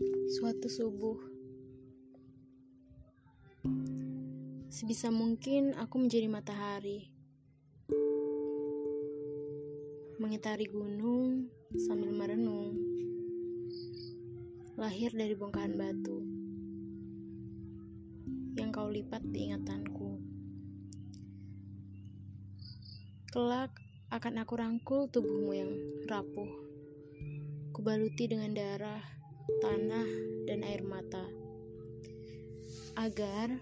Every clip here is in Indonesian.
Suatu subuh, sebisa mungkin aku menjadi matahari, mengitari gunung sambil merenung, lahir dari bongkahan batu yang kau lipat di ingatanku. Kelak akan aku rangkul tubuhmu yang rapuh, kubaluti dengan darah tanah, dan air mata. Agar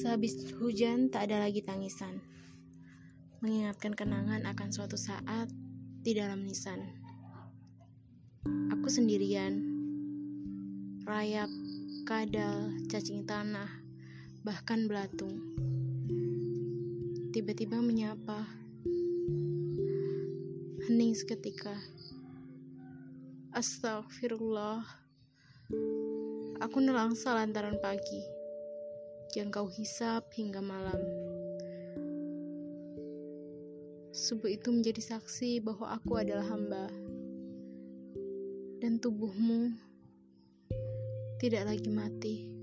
sehabis hujan tak ada lagi tangisan. Mengingatkan kenangan akan suatu saat di dalam nisan. Aku sendirian. Rayap, kadal, cacing tanah, bahkan belatung. Tiba-tiba menyapa. Hening seketika. Astagfirullah. Aku nelangsa lantaran pagi. Jangkau hisap hingga malam. Subuh itu menjadi saksi bahwa aku adalah hamba. Dan tubuhmu tidak lagi mati.